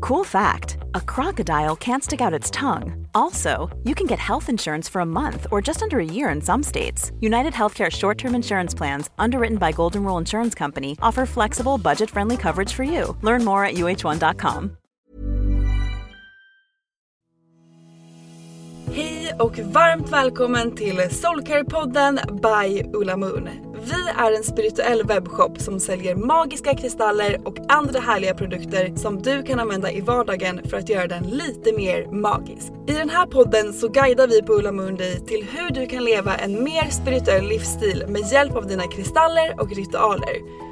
Cool fact a crocodile can't stick out its tongue. Also, you can get health insurance for a month or just under a year in some states. United Healthcare short term insurance plans, underwritten by Golden Rule Insurance Company, offer flexible, budget friendly coverage for you. Learn more at uh1.com. Hej och varmt välkommen till Soulcare-podden by Ulla Moon. Vi är en spirituell webbshop som säljer magiska kristaller och andra härliga produkter som du kan använda i vardagen för att göra den lite mer magisk. I den här podden så guidar vi på Ulla Mundi till hur du kan leva en mer spirituell livsstil med hjälp av dina kristaller och ritualer.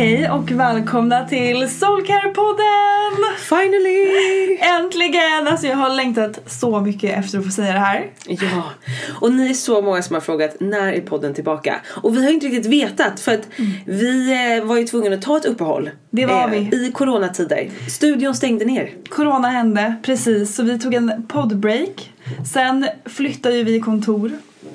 Hej och välkomna till Soulcare-podden! Finally! Äntligen! Alltså jag har längtat så mycket efter att få säga det här. Ja, och ni är så många som har frågat när är podden tillbaka? Och vi har inte riktigt vetat för att vi eh, var ju tvungna att ta ett uppehåll. Mm. Det var vi. I coronatider. Studion stängde ner. Corona hände, precis. Så vi tog en poddbreak. Sen flyttade ju vi kontor.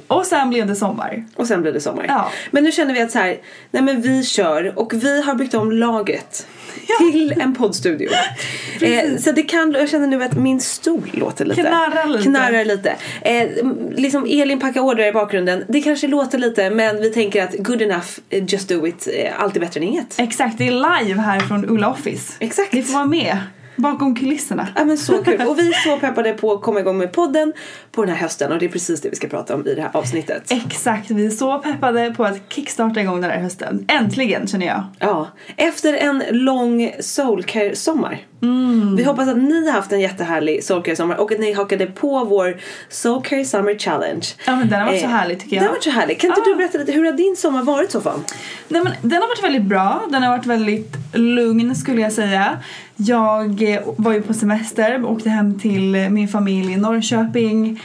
Och sen blev det sommar. Och sen blev det sommar. Ja. Men nu känner vi att så här, nej men vi kör och vi har byggt om lagret. Till en poddstudio. eh, så det kan, jag känner nu att min stol låter lite. Knarrar lite. Knarrar lite. Eh, liksom Elin packar order i bakgrunden. Det kanske låter lite men vi tänker att good enough, eh, just do it. Eh, allt är bättre än inget. Exakt, det är live här från Ulla Office. Exakt. Ni får vara med bakom kulisserna. Ja men så kul. Och vi är så peppade på att komma igång med podden på den här hösten och det är precis det vi ska prata om i det här avsnittet. Exakt, vi är så peppade på att kickstarta igång den här hösten. Äntligen känner jag. Ja, efter en lång soulcare-sommar. Mm. Vi hoppas att ni har haft en jättehärlig soulcare-sommar och att ni hakade på vår soulcare summer challenge. Ja men den har varit så Eh, härlig tycker jag. Den har varit så härlig. Kan inte Ja. du berätta lite, hur har din sommar varit så fall? Nej, men den har varit väldigt bra, den har varit väldigt lugn skulle jag säga. Jag eh, var ju på semester, åkte hem till min familj i Norrköping.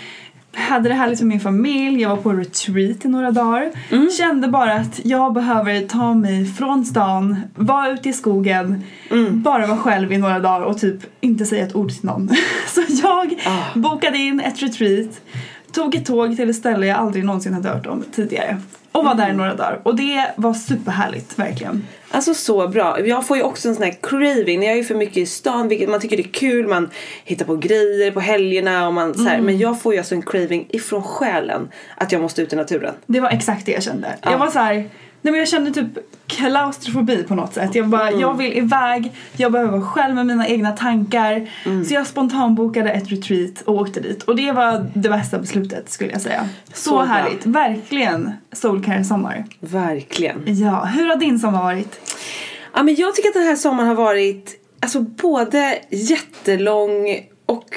Hade det härligt med min familj, jag var på retreat i några dagar. Kände bara att jag behöver ta mig från stan, vara ute i skogen, bara vara själv i några dagar och typ inte säga ett ord till någon. Så jag Ah. bokade in ett retreat, tog ett tåg till ett ställe jag aldrig någonsin hade hört om tidigare. Och var där i några dagar. Och det var superhärligt, verkligen. Alltså så bra. Jag får ju också en sån här craving när jag är för mycket i stan vilket man tycker det är kul. Man hittar på grejer på helgerna och man så här, Men jag får ju alltså en craving ifrån själen att jag måste ut i naturen. Det var exakt det jag kände. Jag var så här, nej men jag kände typ klaustrofobi på något sätt. Jag bara, jag vill iväg, jag behöver vara själv med mina egna tankar. Så jag spontanbokade ett retreat och åkte dit. Och det var det bästa beslutet skulle jag säga. Så, Så bra. härligt, verkligen soulcare sommar. Verkligen. Ja, hur har din sommar varit? Ja, men jag tycker att den här sommaren har varit alltså, både jättelång och...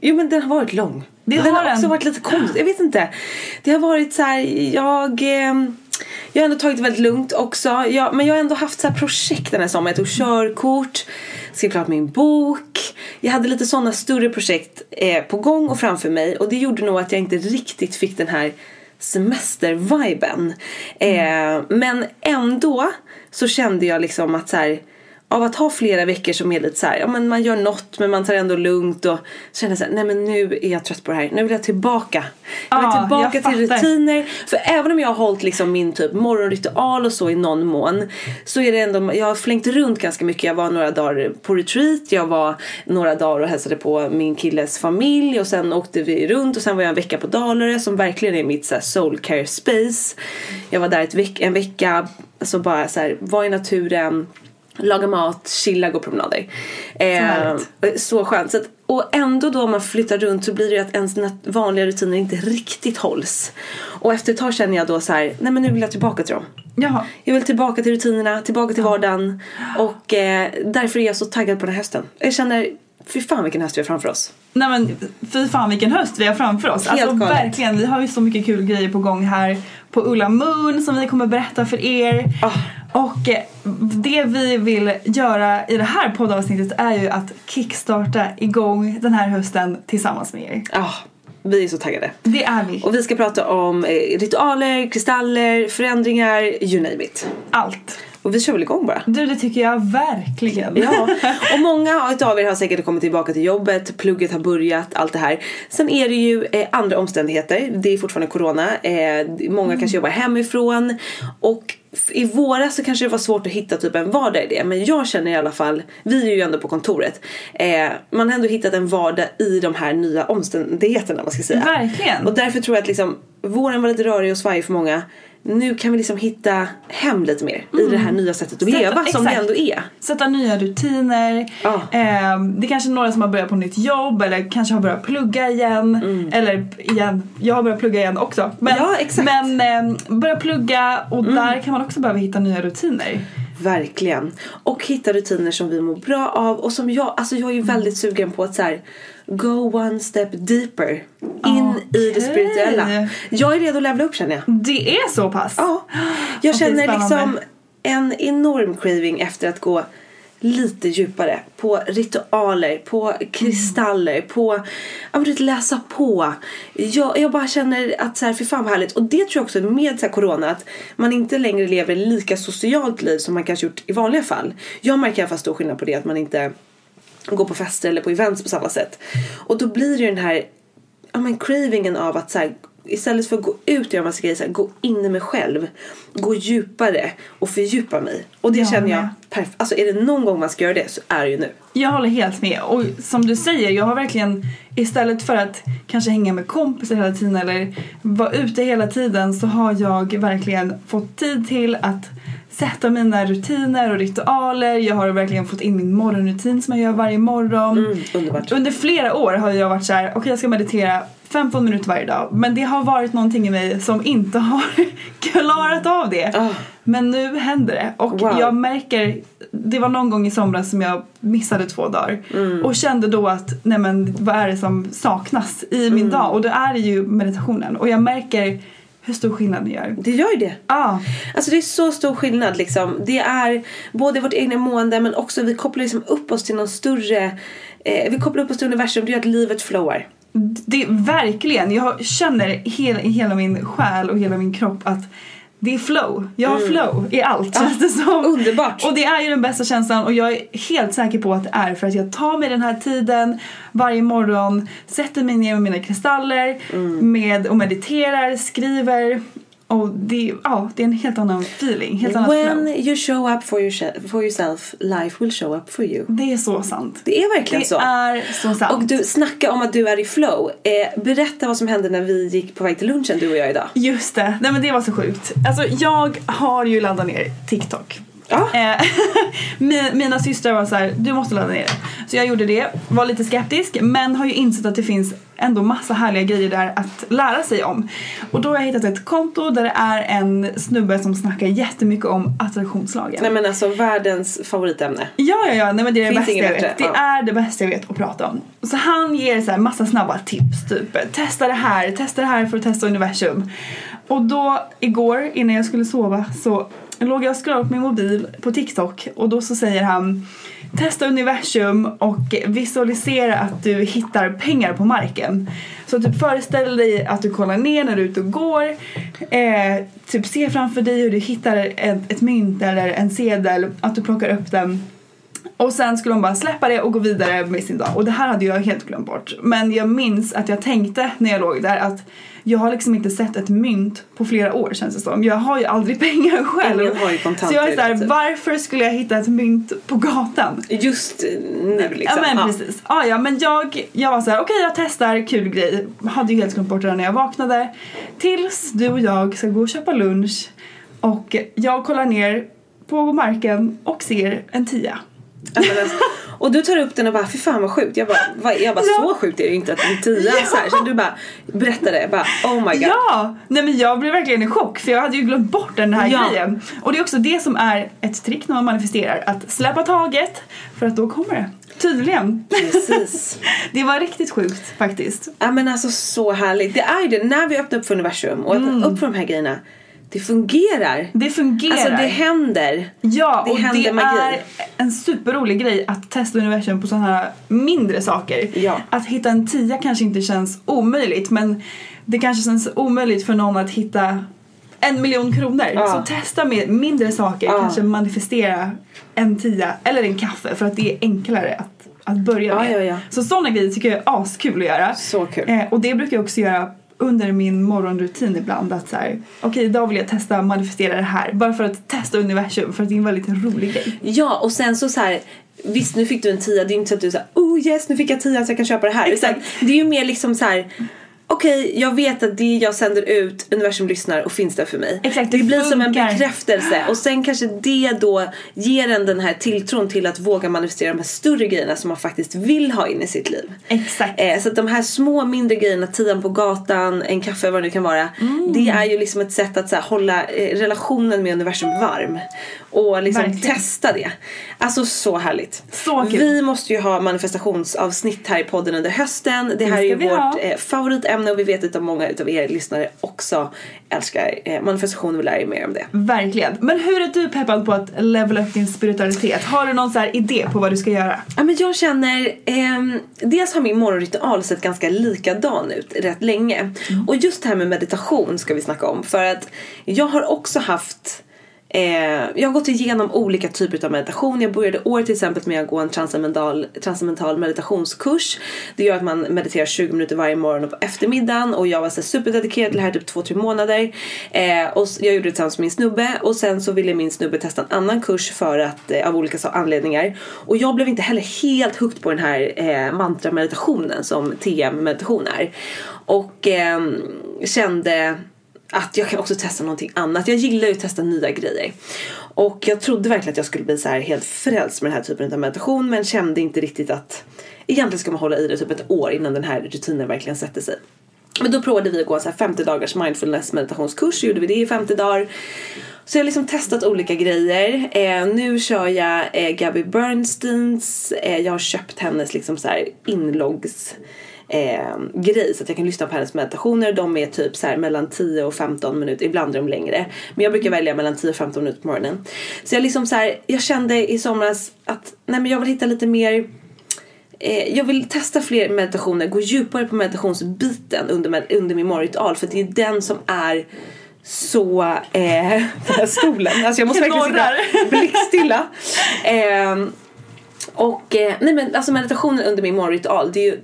Jo men den har varit lång. Det den har har också varit lite konstig. Jag vet inte. Det har varit så här, jag... Eh, jag har ändå tagit det väldigt lugnt också. Jag, men jag har ändå haft så här projekt den här sommaren. Jag tog körkort, skrev klart min bok. Jag hade lite sådana större projekt eh, på gång och framför mig. Och det gjorde nog att jag inte riktigt fick den här semesterviben. Mm. Men ändå så kände jag liksom att så här, av att ha flera veckor som är lite så här, ja men man gör något men man tar ändå lugnt och känner så här, nej men nu är jag trött på det här, nu vill jag tillbaka. Jag vill Ja, tillbaka jag till fattar. rutiner. För även om jag har hållit liksom min typ morgonritual och så i någon mån så är det ändå, jag har flängt runt ganska mycket. Jag var några dagar på retreat, jag var några dagar och hälsade på min killes familj och sen åkte vi runt och sen var jag en vecka på Dalarö som verkligen är mitt så här, soul care space. Jag var där ett veck, en vecka, alltså bara så här, var i naturen laga mat, chilla, gå promenader. Eh, så skönt. Så att, och ändå då om man flyttar runt så blir det ju att ens vanliga rutiner inte riktigt hålls. Och efter ett tag känner jag då så här, nej men nu vill jag tillbaka till dem. Jaha. Jag vill tillbaka till rutinerna, tillbaka till vardagen. Och eh, därför är jag så taggad på den här hösten. Jag känner, fy fan vilken höst vi har framför oss. Nej men fy fan vilken höst vi har framför oss. Helt alltså galet. verkligen, vi har ju så mycket kul grejer på gång här på Ulla Moon som vi kommer berätta för er. Ah. Och eh, det vi vill göra i det här poddavsnittet är ju att kickstarta igång den här hösten tillsammans med er. Ja, vi är så taggade. Det är vi. Och vi ska prata om eh, ritualer, kristaller, förändringar, you name it. Allt. Och vi kör väl igång bara. Du det tycker jag verkligen. Ja, och många av er har säkert kommit tillbaka till jobbet, plugget har börjat, allt det här. Sen är det ju eh, andra omständigheter, det är fortfarande corona, eh, många kanske jobbar hemifrån och i våras så kanske det var svårt att hitta typ en vardag i det men jag känner i alla fall, vi är ju ändå på kontoret, eh, man har ändå hittat en vardag i de här nya omständigheterna vad ska säga. Verkligen. Och därför tror jag att liksom, våren var lite rörig och svajig för många. Nu kan vi liksom hitta hem lite mer i det här nya sättet att Sätta- leva som det exakt. ändå är. Sätta nya rutiner. Ja. Eh, det är kanske är några som har börjat på nytt jobb eller kanske har börjat plugga igen. Eller igen, jag har börjat plugga igen också. Men, Mm. Ja, exakt. men eh, börja plugga och där kan man också behöva hitta nya rutiner. Verkligen. Och hitta rutiner som vi mår bra av och som jag, alltså jag är ju väldigt sugen på att så här, go one step deeper in i det spirituella. Jag är redo att levla upp känner jag. Det är så pass? Ja. Jag känner liksom en enorm craving efter att gå lite djupare på ritualer, på kristaller, på men du vet, läsa på. Jag, jag bara känner att så här, för fan vad härligt. Och det tror jag också med så här, corona att man inte längre lever lika socialt liv som man kanske gjort i vanliga fall. Jag märker i alla fall stor skillnad på det att man inte gå på fester eller på events på samma sätt. Och då blir det ju den här ja, men cravingen av att så här, istället för att gå ut och göra massa grejer, så här, gå in i mig själv. Gå djupare och fördjupa mig. Och det Jag känner jag, perfekt. Alltså är det någon gång man ska göra det så är det ju nu. Jag håller helt med. Och som du säger, jag har verkligen istället för att kanske hänga med kompisar hela tiden eller vara ute hela tiden så har jag verkligen fått tid till att sätta mina rutiner och ritualer. Jag har verkligen fått in min morgonrutin som jag gör varje morgon. Mm. Under flera år har jag varit så här: okej jag ska meditera 15 minuter varje dag. Men det har varit någonting i mig som inte har klarat av det. Ah. Men nu händer det. Och Wow. jag märker, det var någon gång i somras som jag missade två dagar. Mm. Och kände då att, nej men vad är det som saknas i min Mm. dag? Och det är ju meditationen. Och jag märker hur stor skillnad det gör. Det gör ju det. Ah, Alltså det är så stor skillnad liksom. Det är både vårt egna mående men också vi kopplar liksom upp oss till någon större eh, vi kopplar upp oss till universum, det gör att livet flowar. Det verkligen, jag känner i hela min själ och hela min kropp att det är flow. Jag har flow i allt känns det som. Mm. Underbart. Och det är ju den bästa känslan och jag är helt säker på att det är för att jag tar mig den här tiden varje morgon, sätter mig ner med mina kristaller Mm. med, och mediterar, skriver och det, ja, det är en helt annan feeling, helt annat When flow. you show up for, your, for yourself, life will show up for you. Det är så sant. Det är verkligen Det så. är så sant. Och du, snacka om att du är i flow. Eh, berätta vad som hände när vi gick på väg till lunchen du och jag idag. Just det, nej men det var så sjukt. Alltså jag har ju laddat ner TikTok. Ja. Eh, mi- mina systrar var så här, du måste ladda ner det. Så jag gjorde det, var lite skeptisk men har ju insett att det finns ändå massa härliga grejer där att lära sig om. Och då har jag hittat ett konto där det är en snubbe som snackar jättemycket om attraktionslagen. Nej men alltså världens favoritämne. Ja, ja, ja, nej men det är det Finns bästa inget jag vet. Det är det bästa jag vet att prata om. Så han ger så här massa snabba tips, typ testa det här, testa det här för att testa universum. Och då igår innan jag skulle sova så låg jag och scrollade på min mobil på TikTok och då så säger han Testa universum och visualisera att du hittar pengar på marken. Så typ föreställ dig att du kollar ner när du är ute och går. Eh, typ se framför dig hur du hittar ett, ett mynt eller en sedel, att du plockar upp den. Och sen skulle hon bara släppa det och gå vidare med sin dag. Och det här hade jag helt glömt bort. Men jag minns att jag tänkte när jag låg där att jag har liksom inte sett ett mynt på flera år känns det som. Jag har ju aldrig pengar själv. Ingen har ju kontanter Så jag är såhär, typ. varför skulle jag hitta ett mynt på gatan? Just nu liksom. Ja men precis. Ah, ja men jag, jag var så här: okej jag testar, kul grej. Hade ju helt glömt bort det när jag vaknade. Tills du och jag ska gå och köpa lunch och jag kollar ner på marken och ser en tia. Ja, alltså, och du tar upp den och bara, fy fan vad sjukt. Jag bara, vad, jag bara Ja. så sjukt är det inte att en tia så här. Så du bara berättade, jag bara oh my god. Ja! Nej men jag blev verkligen i chock för jag hade ju glömt bort den här Ja. grejen. Och det är också det som är ett trick när man manifesterar, att släppa taget för att då kommer det. Tydligen. Precis. Det var riktigt sjukt faktiskt. Ja men alltså så härligt. Det är ju det, när vi öppnar upp för universum och öppnar Mm. upp för de här grejerna. Det fungerar. Det fungerar. Alltså det händer. Ja, Det och händer det magi. är en superrolig grej att testa universum på sådana här mindre saker. Ja. Att hitta en tia kanske inte känns omöjligt men det kanske känns omöjligt för någon att hitta en miljon kronor. Ja. Så testa med mindre saker, Ja. kanske manifestera en tia eller en kaffe för att det är enklare att, att börja Ja, med. Så sådana grejer tycker jag är askul att göra. Så kul. Eh, och det brukar jag också göra under min morgonrutin ibland att så här, okej idag vill jag testa manifestera det här bara för att testa universum för att det är en väldigt rolig grej. Ja och sen så så här. Visst nu fick du en tia, det är inte så att du säger oh yes nu fick jag tia så jag kan köpa det här. Exakt. Utan det är ju mer liksom så här. Okej, jag vet att det jag sänder ut, universum lyssnar och finns där för mig. Exakt, det det blir som en bekräftelse och sen kanske det då ger en den här tilltron till att våga manifestera de här större grejerna som man faktiskt vill ha in i sitt liv. Exakt. Eh, så att de här små mindre grejerna, tian på gatan, en kaffe vad det nu kan vara. Mm. Det är ju liksom ett sätt att så här, hålla eh, relationen med universum varm. Och liksom Verkligen. testa det. Alltså så härligt. Så kul. Vi måste ju ha manifestationsavsnitt här i podden under hösten. Det här är ju vårt eh, favoritämne och vi vet att många utav er lyssnare också älskar eh, manifestation och vill lära er mer om det. Verkligen. Men hur är du peppad på att levela upp din spiritualitet? Har du någon så här idé på vad du ska göra? Ja, men jag känner, ehm, dels har min morgonritual sett ganska likadan ut rätt länge. Och just det här med meditation ska vi snacka om. För att jag har också haft Eh, jag har gått igenom olika typer av meditation. Jag började året till exempel med att gå en transcendental, transcendental meditationskurs. Det gör att man mediterar 20 minuter varje morgon och på eftermiddagen. Och jag var så superdedikerad till det här typ 2-3 månader. Eh, och jag gjorde det tillsammans med min snubbe. Och sen så ville min snubbe testa en annan kurs för att, eh, av olika anledningar. Och jag blev inte heller helt hooked på den här eh, mantrameditationen som TM-meditation är. Och ehm, kände att jag kan också testa någonting annat. Jag gillar ju att testa nya grejer. Och jag trodde verkligen att jag skulle bli så här helt frälst med den här typen av meditation men kände inte riktigt att egentligen ska man hålla i det typ ett år innan den här rutinen verkligen sätter sig. Men då provade vi att gå en så här 50 dagars mindfulness meditationskurs så gjorde vi det i 50 dagar. Så jag har liksom testat olika grejer. Eh, nu kör jag eh, Gabby Bernsteins, eh, jag har köpt hennes liksom så här inloggs eh, grej så att jag kan lyssna på hennes meditationer. De är typ så här mellan 10 och 15 minuter, ibland är de längre. Men jag brukar välja mellan 10 och 15 minuter på morgonen. Så jag liksom så här, jag kände i somras att nej men jag vill hitta lite mer eh, jag vill testa fler meditationer, gå djupare på meditationsbiten under, med, under min morgonritual för det är den som är så, eh, den här stolen, alltså jag måste verkligen sitta blickstilla. Eh, och eh, nej men alltså meditationen under min morgonritual det är ju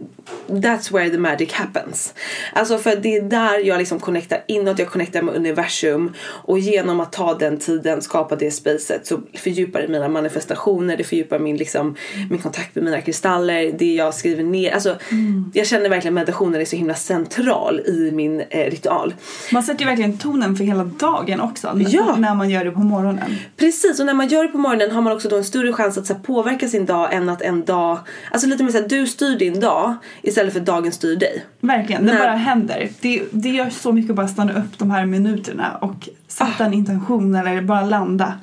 that's where the magic happens. Alltså för det är där jag liksom connectar inåt, jag connectar med universum och genom att ta den tiden, skapa det spacet så fördjupar det mina manifestationer, det fördjupar min, liksom, min kontakt med mina kristaller, det jag skriver ner. Alltså mm. jag känner verkligen meditationen är så himla central i min eh, ritual. Man sätter ju verkligen tonen för hela dagen också ja. när man gör det på morgonen. Precis och när man gör det på morgonen har man också då en större chans att så här, påverka sin dag än att en dag, alltså lite mer såhär du styr din dag istället för dagen styr dig. Verkligen, det När... bara händer. Det, det gör så mycket att bara stanna upp de här minuterna och sätta ah. en intention eller bara landa.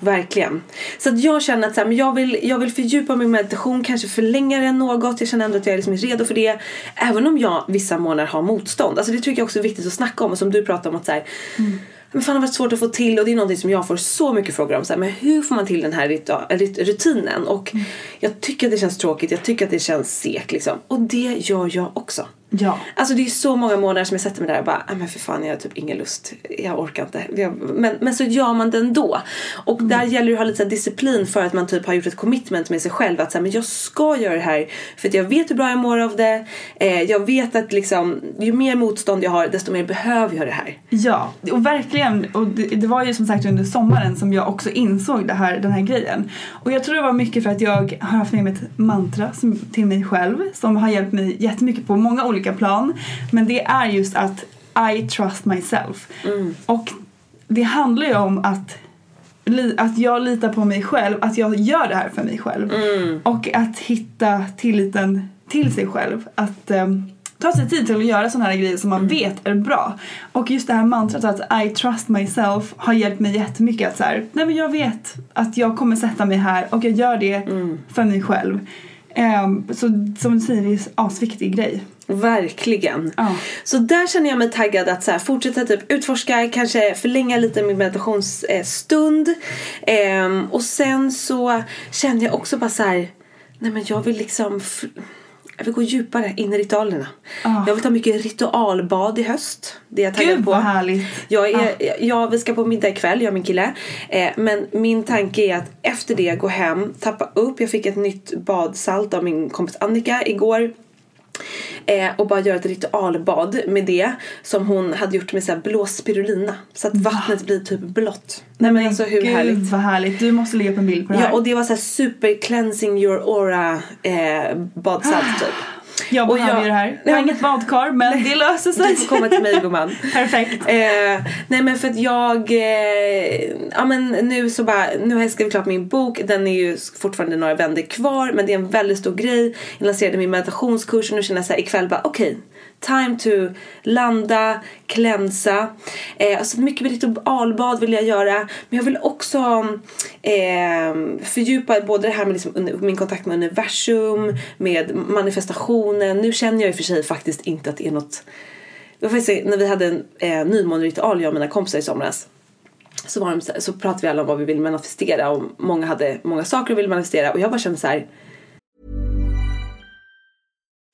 Verkligen. Så att jag känner att så här, men jag, vill, jag vill fördjupa min meditation, kanske förlänga den något. Jag känner ändå att jag är liksom redo för det. Även om jag vissa månader har motstånd. Alltså det tycker jag också är viktigt att snacka om. Och som du pratar om att så här, mm men fan det har varit svårt att få till och det är någonting som jag får så mycket frågor om. Så här, men hur får man till den här rutinen? Och mm. jag tycker att det känns tråkigt, jag tycker att det känns segt liksom. Och det gör jag också. Ja. Alltså det är så många månader som jag sätter mig där och bara, men för fan jag har typ ingen lust. Jag orkar inte. Men, men så gör man det ändå. Och mm. där gäller det att ha lite disciplin för att man typ har gjort ett commitment med sig själv. Att säga, men jag ska göra det här för att jag vet hur bra jag mår av det. Eh, jag vet att liksom, ju mer motstånd jag har desto mer behöver jag det här. Ja, och verkligen. Och det, det var ju som sagt under sommaren som jag också insåg det här, den här grejen. Och jag tror det var mycket för att jag har haft med mig ett mantra som, till mig själv som har hjälpt mig jättemycket på många olika olika plan. Men det är just att I trust myself. Mm. Och det handlar ju om att att jag litar på mig själv, att jag gör det här för mig själv. Mm. Och att hitta tilliten till sig själv. Att um, ta sig tid till att göra sådana här grejer som man mm. vet är bra. Och just det här mantrat att I trust myself har hjälpt mig jättemycket att så här, nej men jag vet att jag kommer sätta mig här och jag gör det mm. för mig själv. Um, så som du säger, det är en asviktig grej. Verkligen. Ja. Så där känner jag mig taggad att så här, fortsätta typ utforska, kanske förlänga lite min meditationsstund. Um, och sen så känner jag också bara så här, nej men jag vill liksom jag vill gå djupare in i ritualerna. Oh. Jag vill ta mycket ritualbad i höst. Det är jag Gud, på. vad härligt. Jag är, oh. ja, vi ska på middag ikväll, jag och min kille. Eh, men min tanke är att efter det gå hem, tappa upp. Jag fick ett nytt badsalt av min kompis Annika igår. Eh, och bara göra ett ritualbad med det som hon hade gjort med så här blå spirulina. Så att vattnet Va? blir typ blått. Nej men alltså hur Gud, härligt. vad härligt. Du måste lägga upp en bild på det här. Ja och det var så super cleansing your aura eh, badsalt typ. Jag behöver ju det här. Jag har inget badkar men det löser sig. Du får komma till mig gumman. Perfekt. Eh, nej men för att jag, eh, ja men nu så bara, nu har jag skrivit klart min bok. Den är ju fortfarande några vändor kvar men det är en väldigt stor grej. Jag lanserade min meditationskurs och nu känner jag såhär ikväll bara okej. Okay, time to landa, klänsa. Eh, alltså mycket ritualbad vill jag göra. Men jag vill också eh, fördjupa både det här med liksom min kontakt med universum, med manifestationen. Nu känner jag i och för sig faktiskt inte att det är något när vi hade en eh, nymåneritual jag och mina kompisar i somras så, var de, så pratade vi alla om vad vi vill manifestera och många hade många saker de ville manifestera och jag bara kände så här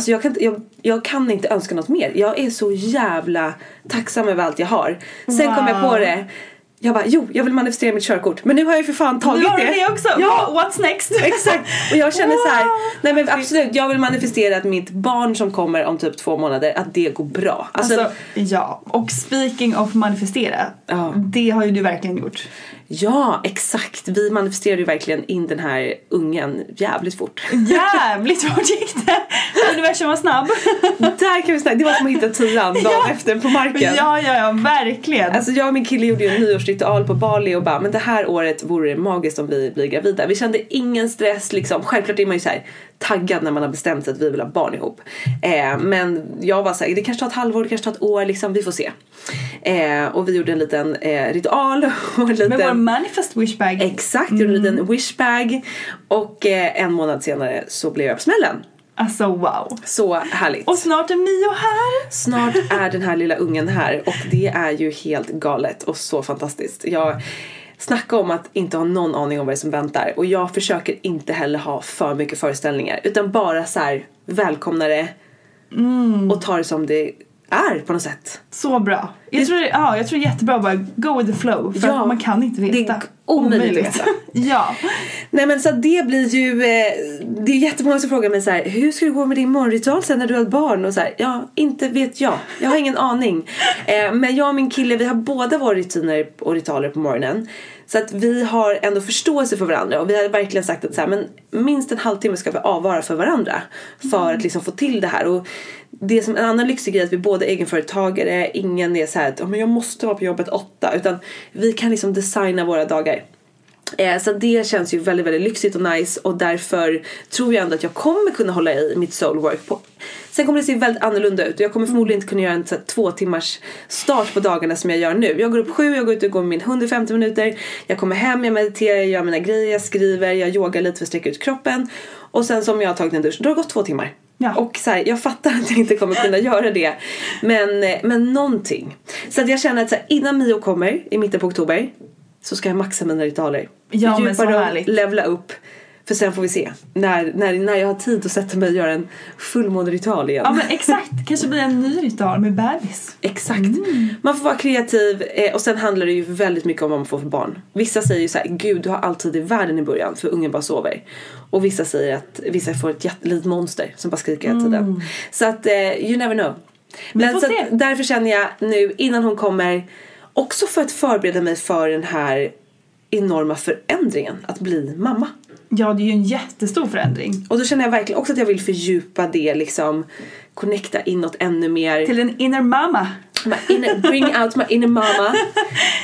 Alltså jag kan, inte- jag, jag kan inte önska något mer. Jag är så jävla tacksam över allt jag har. Sen kom jag på det. Jag bara, jo, jag vill manifestera mitt körkort. Men nu har jag ju för fan tagit Nu har det. du det också! Ja, What's next? exakt. Och jag känner så här, Wow. nej men absolut, jag vill manifestera att mitt barn som kommer om typ två månader, att det går bra. Alltså, Alltså, ja, och speaking of manifestera, Ja. det har ju du verkligen gjort. Ja, exakt. Vi manifesterade ju verkligen in den här ungen jävligt fort. Jävligt fort gick det! Universum var snabb. Där kan vi snacka, det var som att hitta tian dagen efter på marken. Ja, ja, ja, verkligen. Alltså jag och min kille gjorde ju en nyårsritual på Bali och bara men det här året vore det magiskt om vi blir gravida. Vi kände ingen stress liksom. Självklart är man ju så här taggad när man har bestämt sig att vi vill ha barn ihop. Eh, men jag var såhär, det kanske tar ett halvår, det kanske tar ett år liksom, vi får se. Eh, och vi gjorde en liten eh, ritual och en liten... Med vår manifest wishbag. Exakt, gjorde en liten wishbag och eh, en månad senare så blev jag på smällen. Alltså wow. Så härligt. Och snart är Mio här. Snart är den här lilla ungen här och det är ju helt galet och så fantastiskt. Jag snackar om att inte ha någon aning om vad det är som väntar. Och jag försöker inte heller ha för mycket föreställningar. Utan bara så här välkomna det och ta det som det är på något sätt. Så bra. Jag tror, ja, jag tror det är jättebra att bara go with the flow för Ja. man kan inte Det veta. är omöjligt att veta. ja. Nej men så det blir ju, eh, det är jättemånga som frågar mig så här: hur ska det gå med din morgonritual sen när du har barn? Och så här, ja, inte vet jag. Jag har ingen aning. Eh, men jag och min kille vi har båda våra rutiner och ritualer på morgonen. Så att vi har ändå förståelse för varandra och vi har verkligen sagt att så här, men minst en halvtimme ska vi avvara för varandra. För att liksom få till det här. Och det som en annan lyxig grej är att vi båda är egenföretagare. Ingen är så här att "Ja, men jag måste vara på jobbet åtta. Utan vi kan liksom designa våra dagar. Eh, så det känns ju väldigt, väldigt lyxigt och nice och därför tror jag ändå att jag kommer kunna hålla i mitt soulwork på. Sen kommer det se väldigt annorlunda ut och jag kommer förmodligen inte kunna göra en så här, två timmars start på dagarna som jag gör nu. Jag går upp sju, jag går ut och går med min hund i 50 minuter. Jag kommer hem, jag mediterar, jag gör mina grejer, jag skriver, jag yogar lite för att sträcka ut kroppen. Och sen som jag har tagit en dusch, då har det gått två timmar. Ja. Och så här, jag fattar att jag inte kommer kunna göra det. Men, eh, men någonting. Så att jag känner att så här, innan Mio kommer i mitten på oktober så ska jag maxa mina ritualer. Ja, men Fördjupa så härligt. levla upp. För sen får vi se. När, när, när jag har tid att sätta mig och göra en fullmåneritual igen. ja men exakt. Kanske blir en ny ritual med bebis. Exakt. Mm. Man får vara kreativ eh, och sen handlar det ju väldigt mycket om vad man får för barn. Vissa säger ju så här: gud du har alltid i världen i början för ungen bara sover. Och vissa säger att vissa får ett jättelitet monster som bara skriker hela tiden. Så att eh, you never know. Men Mm. så att, därför känner jag nu innan hon kommer också för att förbereda mig för den här enorma förändringen att bli mamma. Ja det är ju en jättestor förändring. Och då känner jag verkligen också att jag vill fördjupa det liksom connecta inåt ännu mer. Till en inner mama. Inner, bring out my inner mama.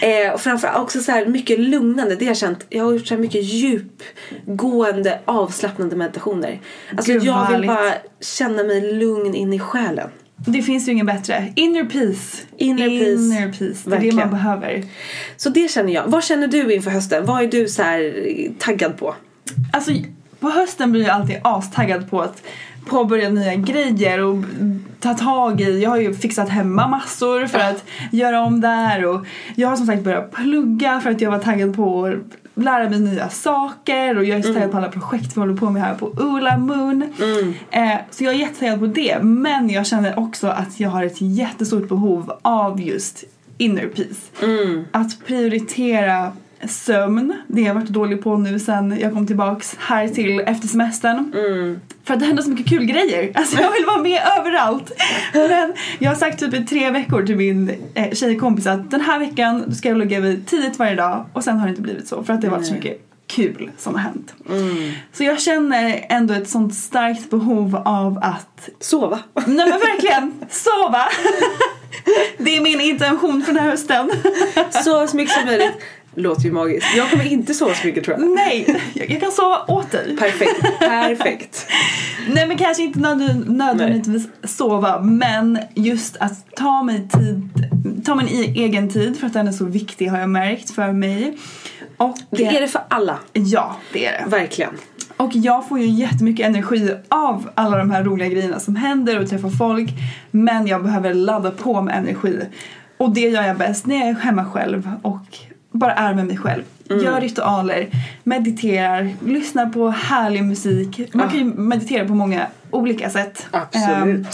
Eh, och framförallt också så här mycket lugnande. Det har jag känt. Jag har gjort så här mycket djupgående avslappnande meditationer. Alltså Gud, jag vill bara känna mig lugn in i själen. Det finns ju ingen bättre. Inner peace. Inner peace. Inner peace. Det är Verkligen. det man behöver. Så det känner jag. Vad känner du inför hösten? Vad är du så taggad på? Alltså på hösten blir jag alltid astaggad på att påbörja nya grejer och ta tag i. Jag har ju fixat hemma massor för att göra om där och jag har som sagt börjat plugga för att jag var taggad på att lära mig nya saker och jag är så taggad på alla projekt vi håller på med här på Ola Moon. Eh, så jag är jättetaggad på det men jag känner också att jag har ett jättestort behov av just inner peace. Att prioritera sömn, det har jag varit dålig på nu sen jag kom tillbaks här till efter semestern. För att det händer så mycket kul grejer. Alltså jag vill vara med överallt. Men jag har sagt typ i tre veckor till min eh, tjejkompis att den här veckan ska jag lägga mig tidigt varje dag och sen har det inte blivit så för att det har varit så mycket kul som har hänt. Så jag känner ändå ett sånt starkt behov av att Sova. Nej men verkligen, sova! Det är min intention för den här hösten. Sova så mycket som möjligt. Låter ju magiskt. Jag kommer inte sova så mycket tror jag. Nej, jag, kan sova åt dig. Perfekt. Perfekt. Nej men kanske inte nöd- nödvändigtvis sova men just att ta mig tid, ta min e- egen tid för att den är så viktig har jag märkt för mig. Och Det är det för alla. Ja, det är det. Verkligen. Och jag får ju jättemycket energi av alla de här roliga grejerna som händer och träffar folk. Men jag behöver ladda på med energi. Och det gör jag bäst när jag är hemma själv och bara är med mig själv. Gör ritualer, mediterar, lyssnar på härlig musik. Man kan ju meditera på många olika sätt. Absolut. Ehm,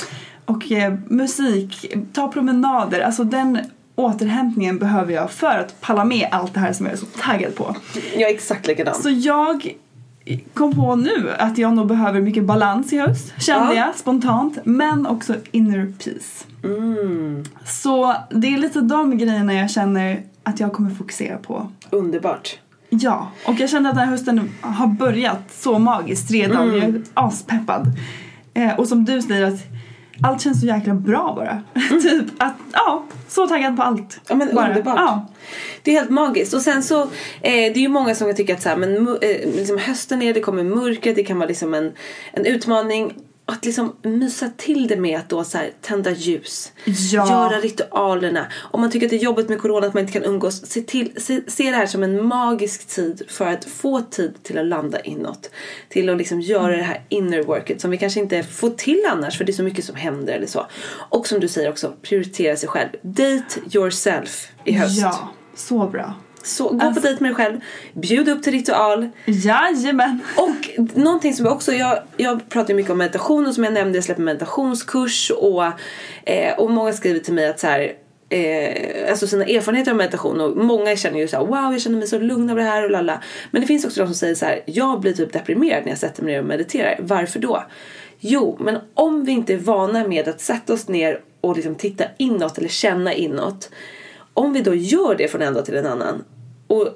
och eh, musik, ta promenader. Alltså den återhämtningen behöver jag för att palla med allt det här som jag är så taggad på. Jag är exakt likadan. Så jag kom på nu att jag nog behöver mycket balans i höst, kände Ja. jag spontant. Men också inner peace. Mm. Så det är lite de grejerna jag känner att jag kommer fokusera på. Underbart. Ja, och jag känner att den här hösten har börjat så magiskt redan. Mm. Jag är aspeppad. Eh, och som du säger att allt känns så jäkla bra bara. typ att, ja, så taggad på allt. Ja men bara. underbart. Ja. Det är helt magiskt. Och sen så, eh, det är ju många som tycka att så här, men, eh, liksom hösten är, det kommer mörkret, det kan vara liksom en, en utmaning. Att liksom mysa till det med att då så här, tända ljus. Ja. Göra ritualerna. Om man tycker att det är jobbigt med corona att man inte kan umgås. Se, till, se, se det här som en magisk tid för att få tid till att landa inåt. Till att liksom göra det här inner worket som vi kanske inte får till annars för det är så mycket som händer eller så. Och som du säger också, prioritera sig själv. Date yourself i höst. Ja, så bra. Så gå på dejt med dig själv, bjud upp till ritual. Jajamän. Och någonting som jag också, jag, jag pratar ju mycket om meditation och som jag nämnde, jag släpper meditationskurs och, eh, och många skriver till mig att så här, eh, alltså sina erfarenheter av meditation och många känner ju så här, wow jag känner mig så lugn av det här och lalla. Men det finns också de som säger så här, jag blir typ deprimerad när jag sätter mig ner och mediterar. Varför då? Jo, men om vi inte är vana med att sätta oss ner och liksom titta inåt eller känna inåt. Om vi då gör det från en dag till en annan och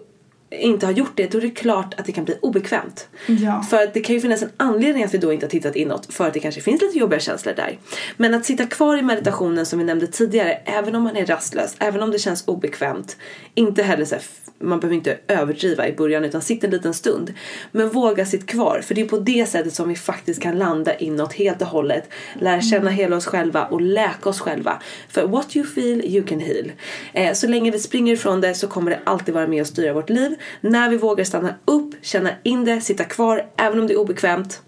inte har gjort det, då är det klart att det kan bli obekvämt. Ja. För att det kan ju finnas en anledning att vi då inte har tittat inåt för att det kanske finns lite jobbiga känslor där. Men att sitta kvar i meditationen som vi nämnde tidigare, även om man är rastlös, även om det känns obekvämt, inte heller så här, man behöver inte överdriva i början utan sitta en liten stund. Men våga sitta kvar, för det är på det sättet som vi faktiskt kan landa inåt helt och hållet, lära känna hela oss själva och läka oss själva. För what you feel, you can heal. Eh, så länge vi springer ifrån det så kommer det alltid vara med och styra vårt liv. När vi vågar stanna upp, känna in det, sitta kvar, även om det är obekvämt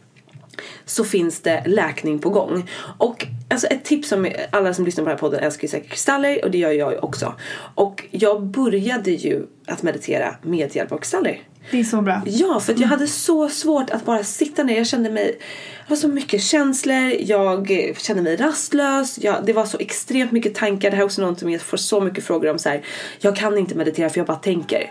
så finns det läkning på gång. Och alltså ett tips som alla som lyssnar på den här podden älskar ju säkert kristaller och det gör jag också. Och jag började ju att meditera med hjälp av kristaller. Det är så bra. Ja, för att jag hade så svårt att bara sitta ner. Jag kände mig, det var så mycket känslor, jag kände mig rastlös, jag, det var så extremt mycket tankar. Det här är också någonting jag får så mycket frågor om så här. Jag kan inte meditera för jag bara tänker.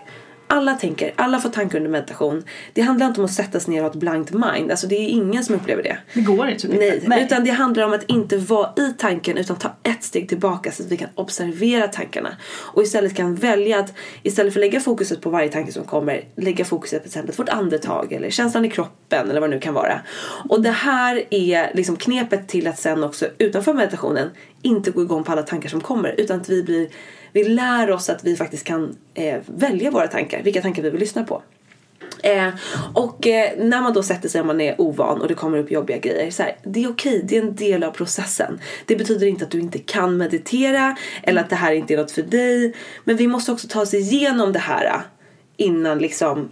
Alla tänker, alla får tankar under meditation. Det handlar inte om att sätta sig ner och ha ett blankt mind. Alltså det är ingen som upplever det. Det går inte. Typ Nej, utan det handlar om att inte vara i tanken utan ta ett steg tillbaka så att vi kan observera tankarna. Och istället kan välja att istället för att lägga fokuset på varje tanke som kommer, lägga fokuset på till exempel vårt andetag eller känslan i kroppen eller vad det nu kan vara. Och det här är liksom knepet till att sen också utanför meditationen inte gå igång på alla tankar som kommer utan att vi blir vi lär oss att vi faktiskt kan eh, välja våra tankar, vilka tankar vi vill lyssna på. Eh, och eh, när man då sätter sig om man är ovan och det kommer upp jobbiga grejer. Så här, det är okej, det är en del av processen. Det betyder inte att du inte kan meditera eller att det här inte är något för dig. Men vi måste också ta oss igenom det här eh, innan liksom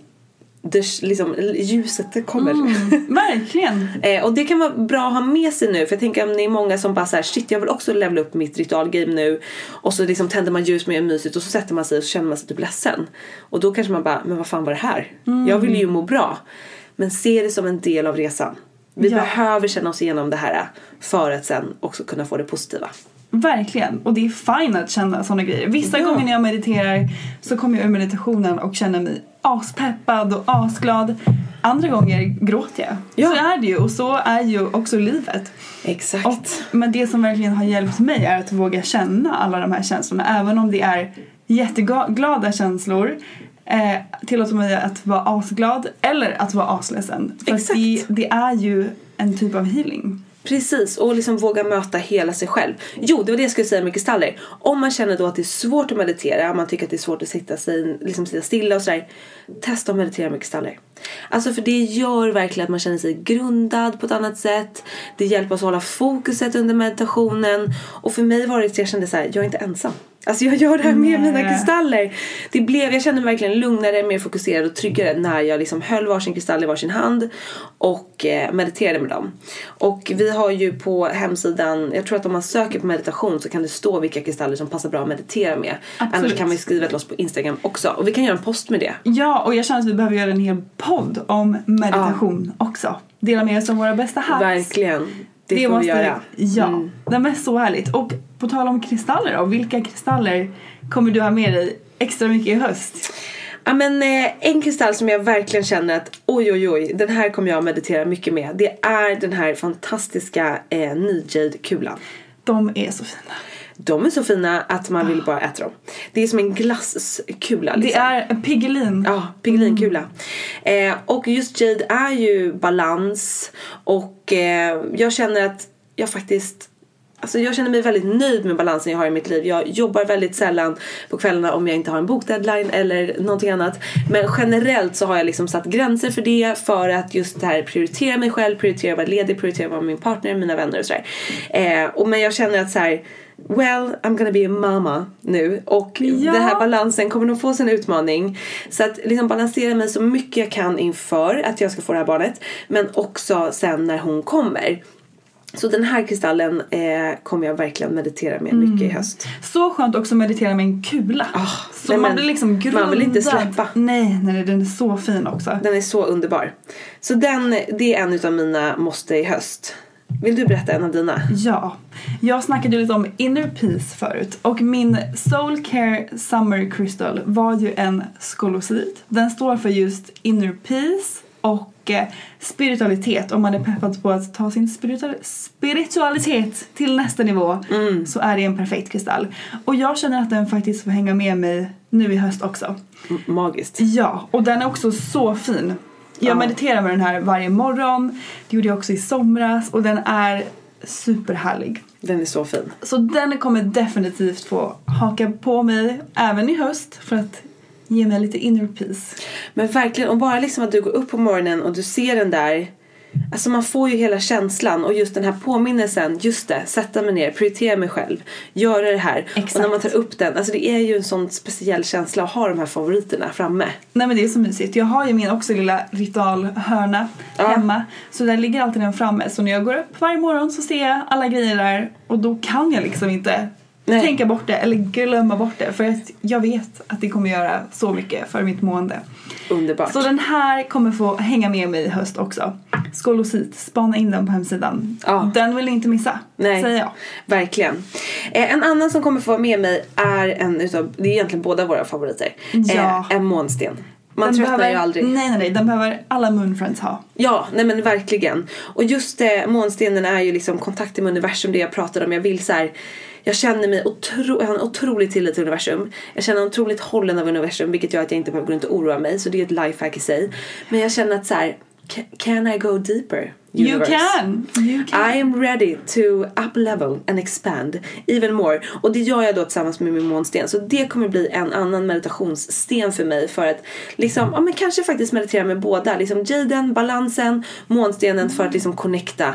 det, liksom, ljuset det kommer. Mm, verkligen. Eh, och det kan vara bra att ha med sig nu för jag tänker om det är många som bara såhär shit jag vill också levela upp mitt ritualgame nu och så liksom tänder man ljus med mysigt och så sätter man sig och så känner man sig typ ledsen. Och då kanske man bara, men vad fan var det här? Jag vill ju må bra. Men se det som en del av resan. Vi Ja. behöver känna oss igenom det här för att sen också kunna få det positiva. Verkligen. Och det är fine att känna sådana grejer. Vissa Ja. gånger när jag mediterar så kommer jag ur meditationen och känner mig aspeppad och asglad. Andra gånger gråter jag. Ja. Så är det ju och så är ju också livet. Exakt. Och, men det som verkligen har hjälpt mig är att våga känna alla de här känslorna. Även om det är jätteglada känslor. Eh, tillåter mig att vara asglad eller att vara asledsen. För Exakt. det, det är ju en typ av healing. Precis, och liksom våga möta hela sig själv. Jo, det var det jag skulle säga med kristaller. Om man känner då att det är svårt att meditera, om man tycker att det är svårt att sitta, sig, liksom sitta stilla och sådär. Testa att meditera med kristaller. Alltså för det gör verkligen att man känner sig grundad på ett annat sätt. Det hjälper oss att hålla fokuset under meditationen. Och för mig var det att jag kände så här, jag är inte ensam. Alltså jag gör det här med Nej. mina kristaller. Det blev, jag kände mig verkligen lugnare, mer fokuserad och tryggare när jag liksom höll varsin kristall i varsin hand och eh, mediterade med dem. Och vi har ju på hemsidan, jag tror att om man söker på meditation så kan det stå vilka kristaller som passar bra att meditera med. Absolut. Annars kan ju skriva till oss på Instagram också. Och vi kan göra en post med det. Ja, och jag känner att vi behöver göra en hel podd om meditation också. Dela med oss av våra bästa hacks. Verkligen. Det, får vi göra. Ja, Mm. det är så härligt. Och på tal om kristaller då, vilka kristaller kommer du ha med dig extra mycket i höst? Ja men eh, en kristall som jag verkligen känner att oj oj oj den här kommer jag meditera mycket med. Det är den här fantastiska eh, Nijade-kulan. De är så fina. De är så fina att man vill bara äta dem. Det är som en glasskula. Det Liksom. är en Piggelin. Ja, Pigelinkula. Eh, och just Jade är ju balans och eh, jag känner att jag faktiskt Alltså jag känner mig väldigt nöjd med balansen jag har i mitt liv. Jag jobbar väldigt sällan på kvällarna om jag inte har en bokdeadline eller någonting annat. Men generellt så har jag liksom satt gränser för det för att just det här prioritera mig själv, prioritera att vara ledig, prioritera att vara med min partner, mina vänner och sådär. Eh, och men jag känner att så här. Well, I'm gonna be a mama nu och Ja. den här balansen kommer nog få sin utmaning. Så att liksom balansera mig så mycket jag kan inför att jag ska få det här barnet. Men också sen när hon kommer. Så den här kristallen eh, kommer jag verkligen meditera med mycket i höst. Så skönt också att meditera med en kula. Ah, så man men blir liksom grundad. man vill inte släppa. Nej, nej, den är så fin också. Den är så underbar. Så den, det är en utav mina måste i höst. Vill du berätta en av dina? Ja, jag snackade ju lite om inner peace förut och min Soul Care Summer Crystal var ju en skolosit. Den står för just inner peace och eh, spiritualitet. Om man är peppad på att ta sin spiritual- spiritualitet till nästa nivå så är det en perfekt kristall. Och jag känner att den faktiskt får hänga med mig nu i höst också. M- Magiskt. Ja, och den är också så fin. Jag Ja. mediterar med den här varje morgon. Det gjorde jag också i somras och den är superhärlig. Den är så fin. Så den kommer definitivt få haka på mig även i höst för att ge mig lite inner peace. Men verkligen, och bara liksom att du går upp på morgonen och du ser den där Alltså man får ju hela känslan och just den här påminnelsen, just det, sätta mig ner, prioritera mig själv, göra det här. Exakt. Och när man tar upp den, alltså det är ju en sån speciell känsla att ha de här favoriterna framme. Nej men det är så mysigt. Jag har ju min också lilla ritualhörna Ja. hemma. Så där ligger alltid den framme. Så när jag går upp varje morgon så ser jag alla grejer där och då kan jag liksom inte Nej. tänka bort det eller glömma bort det. För att jag vet att det kommer göra så mycket för mitt mående. Underbart. Så den här kommer få hänga med mig i höst också. Skolosit, spana in den på hemsidan. Ja. Den vill ni inte missa, Nej. säger jag. Verkligen. Eh, en annan som kommer få vara med mig är en utav, det är egentligen båda våra favoriter. Ja. Eh, en månsten. Man Den tröttnar behöver, ju aldrig. Nej, nej, nej. Den behöver alla Moonfriends ha. Ja, nej men verkligen. Och just eh, månstenen är ju liksom kontakten med universum, det jag pratade om. Jag vill så här, jag känner mig otro, jag har en otrolig tillit till universum. Jag känner mig otroligt hållen av universum vilket gör att jag inte behöver gå runt och oroa mig. Så det är ett lifehack i sig. Men jag känner att så här, can I go deeper? You universe? can! You can. I am ready to up level and expand even more. Och det gör jag då tillsammans med min månsten. Så det kommer bli en annan meditationssten för mig för att liksom, ja men kanske faktiskt meditera med båda. Liksom jaden, balansen, månstenen för att liksom connecta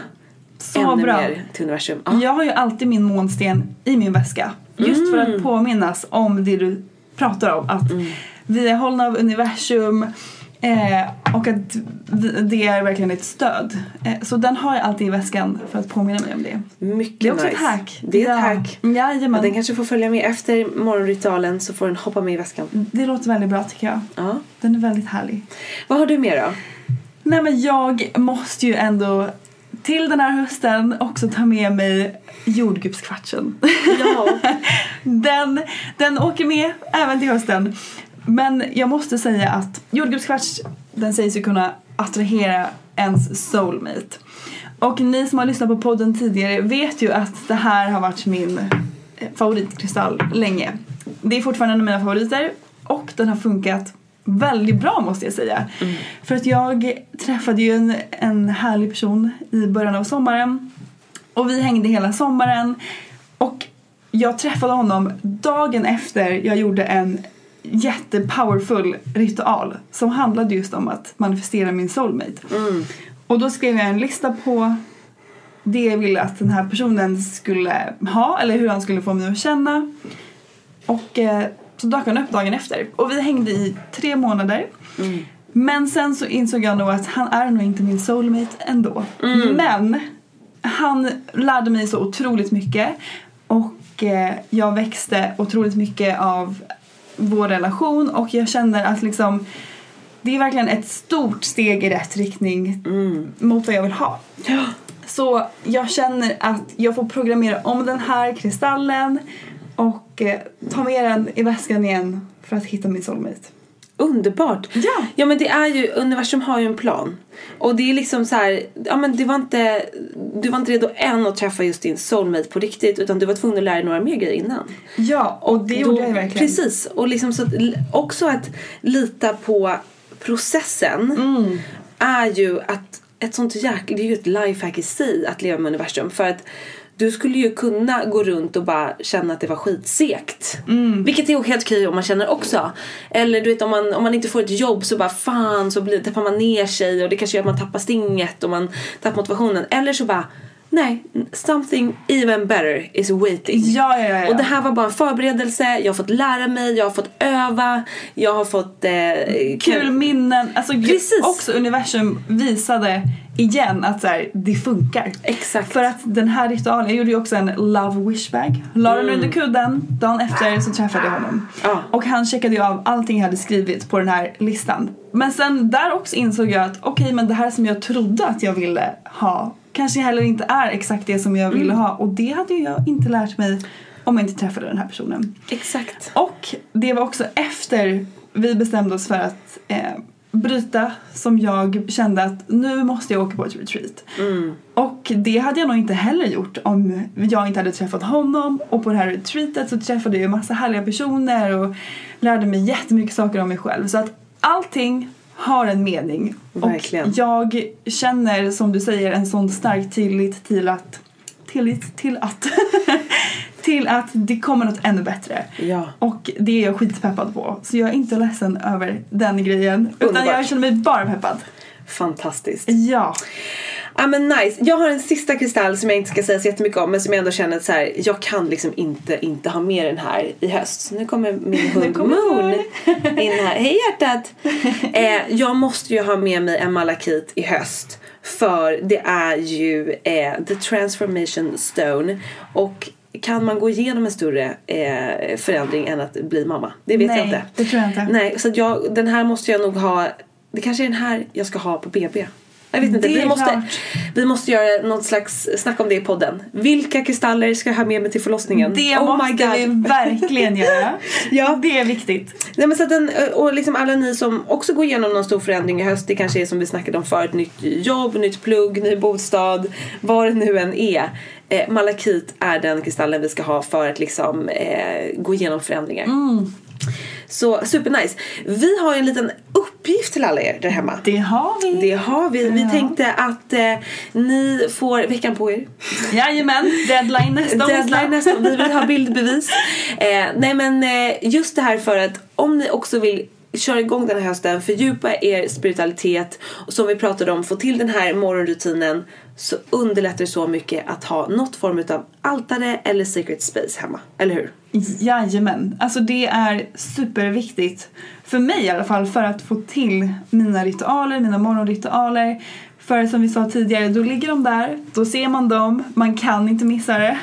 Så ännu bra. mer till universum. Ja. Jag har ju alltid min månsten i min väska. Just för Mm. att påminnas om det du pratar om. Att vi är hållna av universum. Eh, och att det är verkligen ett stöd. Eh, så den har jag alltid i väskan för att påminna mig om det. Mycket Det är också nice. ett hack. Det är ett Ja. hack. Jajamän. Ja, den kanske får följa med efter morgonritualen så får den hoppa med i väskan. Det låter väldigt bra tycker jag. Ja. Den är väldigt härlig. Vad har du mer då? Nej men jag måste ju ändå till den här hösten också ta med mig jordgubbskvartsen. Ja. den, den åker med även till hösten. Men jag måste säga att jordgubbskvarts den sägs ju kunna attrahera ens soulmate. Och ni som har lyssnat på podden tidigare vet ju att det här har varit min favoritkristall länge. Det är fortfarande en av mina favoriter och den har funkat väldigt bra måste jag säga. För att jag träffade ju en, en härlig person i början av sommaren och vi hängde hela sommaren och jag träffade honom dagen efter jag gjorde en jättepowerful ritual som handlade just om att manifestera min soulmate. Och då skrev jag en lista på det jag ville att den här personen skulle ha eller hur han skulle få mig att känna. Och eh, så dök han upp dagen efter. Och vi hängde i tre månader. Men sen så insåg jag nog att han är nog inte min soulmate ändå. Men han lärde mig så otroligt mycket. Och eh, jag växte otroligt mycket av vår relation. Och jag känner att liksom det är verkligen ett stort steg i rätt riktning mot vad jag vill ha. Så jag känner att jag får programmera om den här kristallen och eh, ta med den i väskan igen för att hitta min soulmate. Underbart! Ja. ja men det är ju, universum har ju en plan. Och det är liksom så här, ja men det var inte, du var inte redo än att träffa just din soulmate på riktigt utan du var tvungen att lära dig några mer grejer innan. Ja, och det gjorde jag verkligen. Precis, och liksom så att, också att lita på processen Mm. är ju att ett sånt jäk, det är ju ett lifehack i sig att leva med universum för att du skulle ju kunna gå runt och bara känna att det var skitsekt. Mm. Vilket är helt okej om man känner också. Eller du vet om man, om man inte får ett jobb så bara fan så blir, tappar man ner sig och det kanske gör att man tappar stinget och man tappar motivationen. Eller så bara nej, something even better is waiting. Ja, ja, ja. Och det här var bara en förberedelse, jag har fått lära mig, jag har fått öva, jag har fått... Eh, Kul minnen. Alltså Precis. också universum visade igen att så här, det funkar. Exakt. För att den här ritualen, jag gjorde ju också en love wish bag. La den under kudden, dagen efter så träffade jag honom. Ja. Och han checkade ju av allting jag hade skrivit på den här listan. Men sen där också insåg jag att okej men det här som jag trodde att jag ville ha kanske heller inte är exakt det som jag ville ha. Och det hade ju jag inte lärt mig om jag inte träffade den här personen. Exakt. Och det var också efter vi bestämde oss för att eh, bryta som jag kände att nu måste jag åka på ett retreat. Och det hade jag nog inte heller gjort om jag inte hade träffat honom. Och på det här retreatet så träffade jag ju massa härliga personer och lärde mig jättemycket saker om mig själv. Så att allting har en mening. Verkligen. Och jag känner som du säger en sån stark tillit till att tillit till att till att det kommer något ännu bättre. Ja. Och det är jag skitpeppad på. Så jag är inte ledsen över den grejen. Utan Underbart. jag känner mig bara peppad. Fantastiskt. Ja. Ja men nice. Jag har en sista kristall som jag inte ska säga så jättemycket om men som jag ändå känner att så här, jag kan liksom inte inte ha med den här i höst. Så nu kommer min hund Moon in här. Hej hjärtat! eh, jag måste ju ha med mig en malakit i höst. För det är ju eh, the transformation stone. Och kan man gå igenom en större eh, förändring än att bli mamma? Det vet Nej, jag inte. det tror jag inte. Nej, så att jag, den här måste jag nog ha. Det kanske är den här jag ska ha på BB. Jag vet inte, vi måste, klart. vi måste göra något slags snack om det i podden. Vilka kristaller ska jag ha med mig till förlossningen? Det oh måste vi verkligen göra. Ja. Det är viktigt. Nej, men så den, och liksom alla ni som också går igenom någon stor förändring i höst. Det kanske är som vi snackade om förut. Nytt jobb, nytt plugg, ny bostad. Vad det nu än är. Eh, malakit är den kristallen vi ska ha för att liksom eh, gå igenom förändringar. Så supernice. Vi har ju en liten uppgift till alla er där hemma. Det har vi. Det har vi. Vi Ja. tänkte att eh, ni får veckan på er. Jajamän, deadline nästa onsdag. Deadline nästan. Vi vill ha bildbevis. Eh, nej men eh, just det här för att om ni också vill kör igång den här hösten, fördjupa er spiritualitet och som vi pratade om, få till den här morgonrutinen så underlättar det så mycket att ha något form av altare eller secret space hemma. Eller hur? Jajamän. Alltså det är superviktigt. För mig i alla fall för att få till mina ritualer, mina morgonritualer. För som vi sa tidigare, då ligger de där, då ser man dem, man kan inte missa det.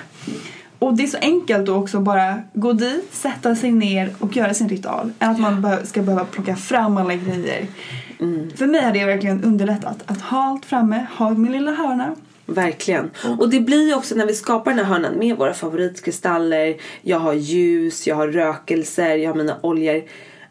Och det är så enkelt då också bara gå dit, sätta sig ner och göra sin ritual. Än att man ska behöva plocka fram alla grejer. Mm. För mig har det verkligen underlättat att ha allt framme, ha min lilla hörna. Verkligen. Mm. Och det blir ju också när vi skapar den här hörnan med våra favoritkristaller. Jag har ljus, jag har rökelser, jag har mina oljor.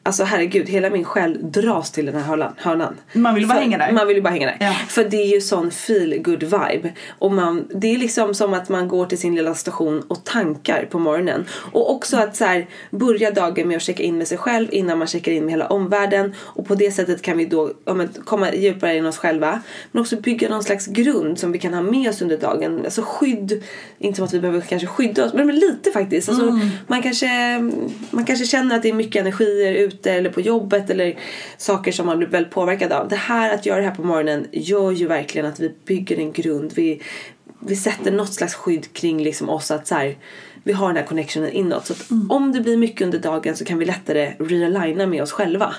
Alltså herregud, hela min själ dras till den här hörnan. Man vill ju bara hänga där. Man vill bara hänga där. Ja. För det är ju sån feel good vibe. Och man, det är liksom som att man går till sin lilla station och tankar på morgonen. Och också att så här, börja dagen med att checka in med sig själv innan man checkar in med hela omvärlden. Och på det sättet kan vi då ja, komma djupare in oss själva. Men också bygga någon slags grund som vi kan ha med oss under dagen. Alltså skydd, inte som att vi behöver kanske skydda oss, men, lite faktiskt. Alltså, mm. man, kanske, man kanske känner att det är mycket energier ute ute eller på jobbet eller saker som man blir väldigt påverkad av. Det här att göra det här på morgonen gör ju verkligen att vi bygger en grund. Vi, vi sätter något slags skydd kring liksom oss att så här, vi har den här connectionen inåt. Så att mm. om det blir mycket under dagen så kan vi lättare realigna med oss själva.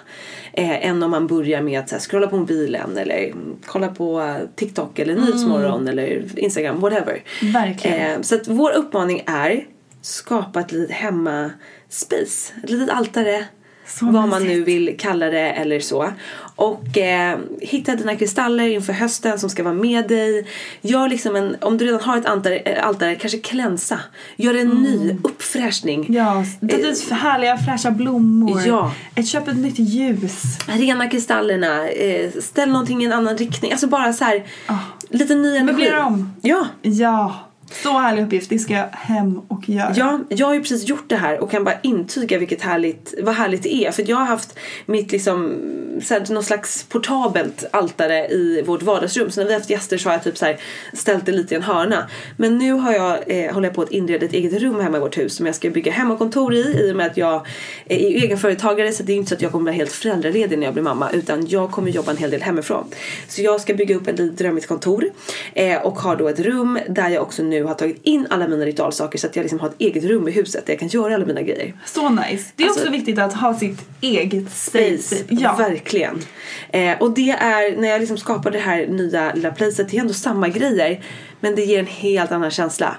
Eh, än om man börjar med att så här, scrolla på mobilen eller kolla på TikTok eller mm. Nyhetsmorgon eller Instagram, whatever. Verkligen. Eh, så att vår uppmaning är skapa ett litet hemma space, ett litet altare så vad man nu vill kalla det eller så. Och eh, hitta dina kristaller inför hösten som ska vara med dig. Gör liksom en, om du redan har ett altare, eh, altare kanske klänsa. Gör en mm. ny uppfräschning. Ja, ta ut eh, härliga fräscha blommor. Ja. Ett, köp ett nytt ljus. Rena kristallerna. Eh, ställ någonting i en annan riktning. Alltså bara så här, oh. lite ny energi. Möblera om. Ja. Ja. Så härlig uppgift, det ska jag hem och göra. Ja, jag har ju precis gjort det här och kan bara intyga vilket härligt, vad härligt det är. För jag har haft mitt liksom, så här, någon slags portabelt altare i vårt vardagsrum. Så när vi har haft gäster så har jag typ så här, ställt det lite i en hörna. Men nu har jag, eh, håller jag på att inreda ett eget rum hemma i vårt hus som jag ska bygga hemmakontor i. I och med att jag eh, är egenföretagare så det är inte så att jag kommer vara helt föräldraledig när jag blir mamma. Utan jag kommer jobba en hel del hemifrån. Så jag ska bygga upp ett litet drömmigt kontor. Eh, och har då ett rum där jag också nu nu har tagit in alla mina ritualsaker så att jag liksom har ett eget rum i huset där jag kan göra alla mina grejer. Så nice. Det är alltså, också viktigt att ha sitt eget space. Ja. Verkligen. Eh, och det är när jag liksom skapar det här nya lilla placet, det är ändå samma grejer men det ger en helt annan känsla.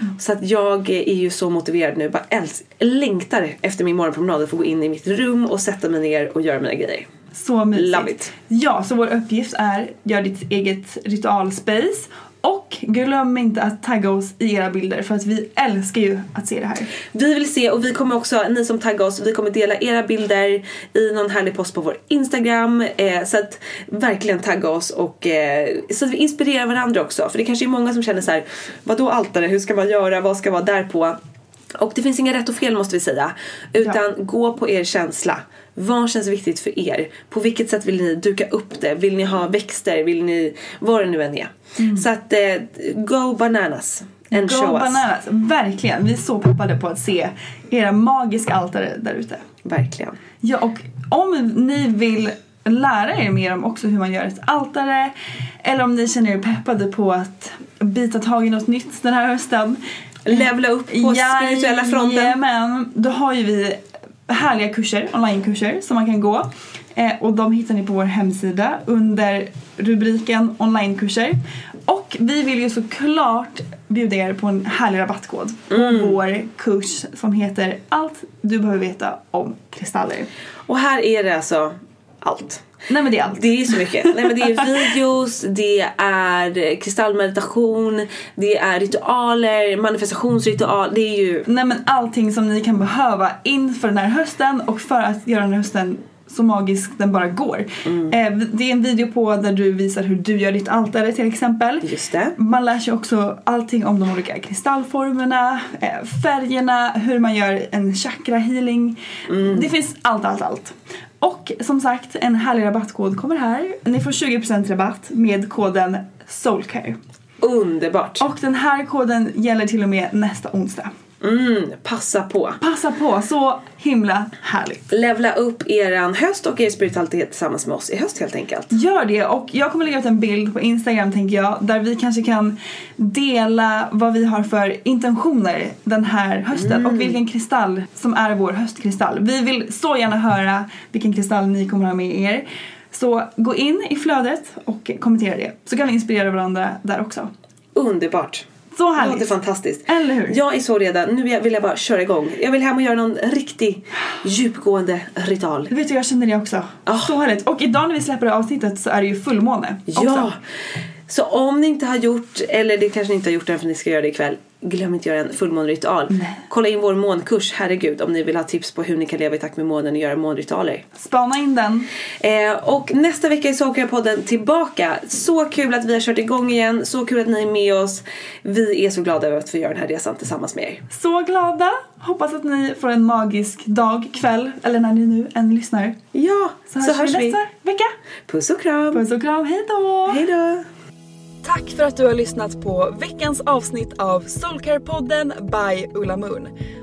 Mm. Så att jag är ju så motiverad nu, bara älsk, längtar efter min morgonpromenad att få gå in i mitt rum och sätta mig ner och göra mina grejer. Så mysigt. Love it. Ja, så vår uppgift är gör ditt eget ritualspace och glöm inte att tagga oss i era bilder för att vi älskar ju att se det här. Vi vill se och vi kommer också, ni som taggar oss, vi kommer dela era bilder i någon härlig post på vår Instagram. Eh, så att verkligen tagga oss och eh, så att vi inspirerar varandra också. För det kanske är många som känner så här, vadå altare, hur ska man göra, vad ska vara där på? Och det finns inga rätt och fel måste vi säga. Utan ja. gå på er känsla. Vad känns viktigt för er? På vilket sätt vill ni duka upp det? Vill ni ha växter? Vill ni vad det nu än är? Mm. Så att eh, go bananas. And go show bananas. Us. Verkligen. Vi är så peppade på att se era magiska altare där ute. Verkligen. Ja och om ni vill lära er mer om också hur man gör ett altare eller om ni känner er peppade på att bita tag i något nytt den här hösten levla upp på ja, spirituella fronten. Jajamän, då har ju vi härliga kurser, onlinekurser som man kan gå. Eh, och de hittar ni på vår hemsida under rubriken onlinekurser. Och vi vill ju såklart bjuda er på en härlig rabattkod på mm. vår kurs som heter Allt du behöver veta om kristaller. Och här är det alltså allt. Nej men det är allt. Det är så mycket. Nej men det är videos, det är kristallmeditation, det är ritualer, manifestationsritual. Det är ju... Nej men allting som ni kan behöva inför den här hösten och för att göra den här hösten så magisk den bara går. Mm. Eh, det är en video på där du visar hur du gör ditt altare till exempel. Just det. Man lär sig också allting om de olika kristallformerna, eh, färgerna, hur man gör en chakra healing. Mm. Det finns allt, allt, allt. Och som sagt, en härlig rabattkod kommer här. Ni får 20% rabatt med koden SOULCARE. Underbart! Och den här koden gäller till och med nästa onsdag. Mm, passa på. Passa på, så himla härligt. Levla upp eran höst och er spiritualitet tillsammans med oss i höst helt enkelt. Gör det och jag kommer lägga ut en bild på Instagram tänker jag där vi kanske kan dela vad vi har för intentioner den här hösten Mm. och vilken kristall som är vår höstkristall. Vi vill så gärna höra vilken kristall ni kommer ha med er. Så gå in i flödet och kommentera det så kan vi inspirera varandra där också. Underbart. Så Det härligt. låter fantastiskt. Eller hur? Jag är så redo. Nu vill jag bara köra igång. Jag vill hem och göra någon riktig djupgående ritual. Vet du, jag känner det också. Ah. Så härligt. Och idag när vi släpper det här avsnittet så är det ju fullmåne också. Ja! Så om ni inte har gjort, eller det kanske ni inte har gjort än för ni ska göra det ikväll. Glöm inte att göra en fullmåneritual. Kolla in vår månkurs, herregud, om ni vill ha tips på hur ni kan leva i takt med månen och göra månritualer. Spana in den. Eh, och nästa vecka är Soulcare-podden tillbaka. Så kul att vi har kört igång igen. Så kul att ni är med oss. Vi är så glada över att få göra den här resan tillsammans med er. Så glada. Hoppas att ni får en magisk dag, kväll eller när ni nu än lyssnar. Ja, Så hörs, vi nästa vecka. Puss och kram. Puss och kram, hej då! Tack för att du har lyssnat på veckans avsnitt av Soulcare-podden by Ulla Moon.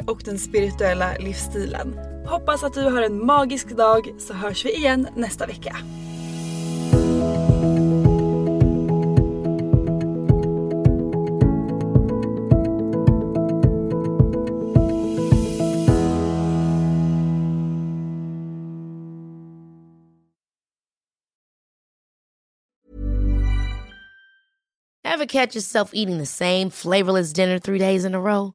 och den spirituella livsstilen. Hoppas att du har en magisk dag så hörs vi igen nästa vecka. Ever catch yourself eating the same flavorless dinner three days in a row?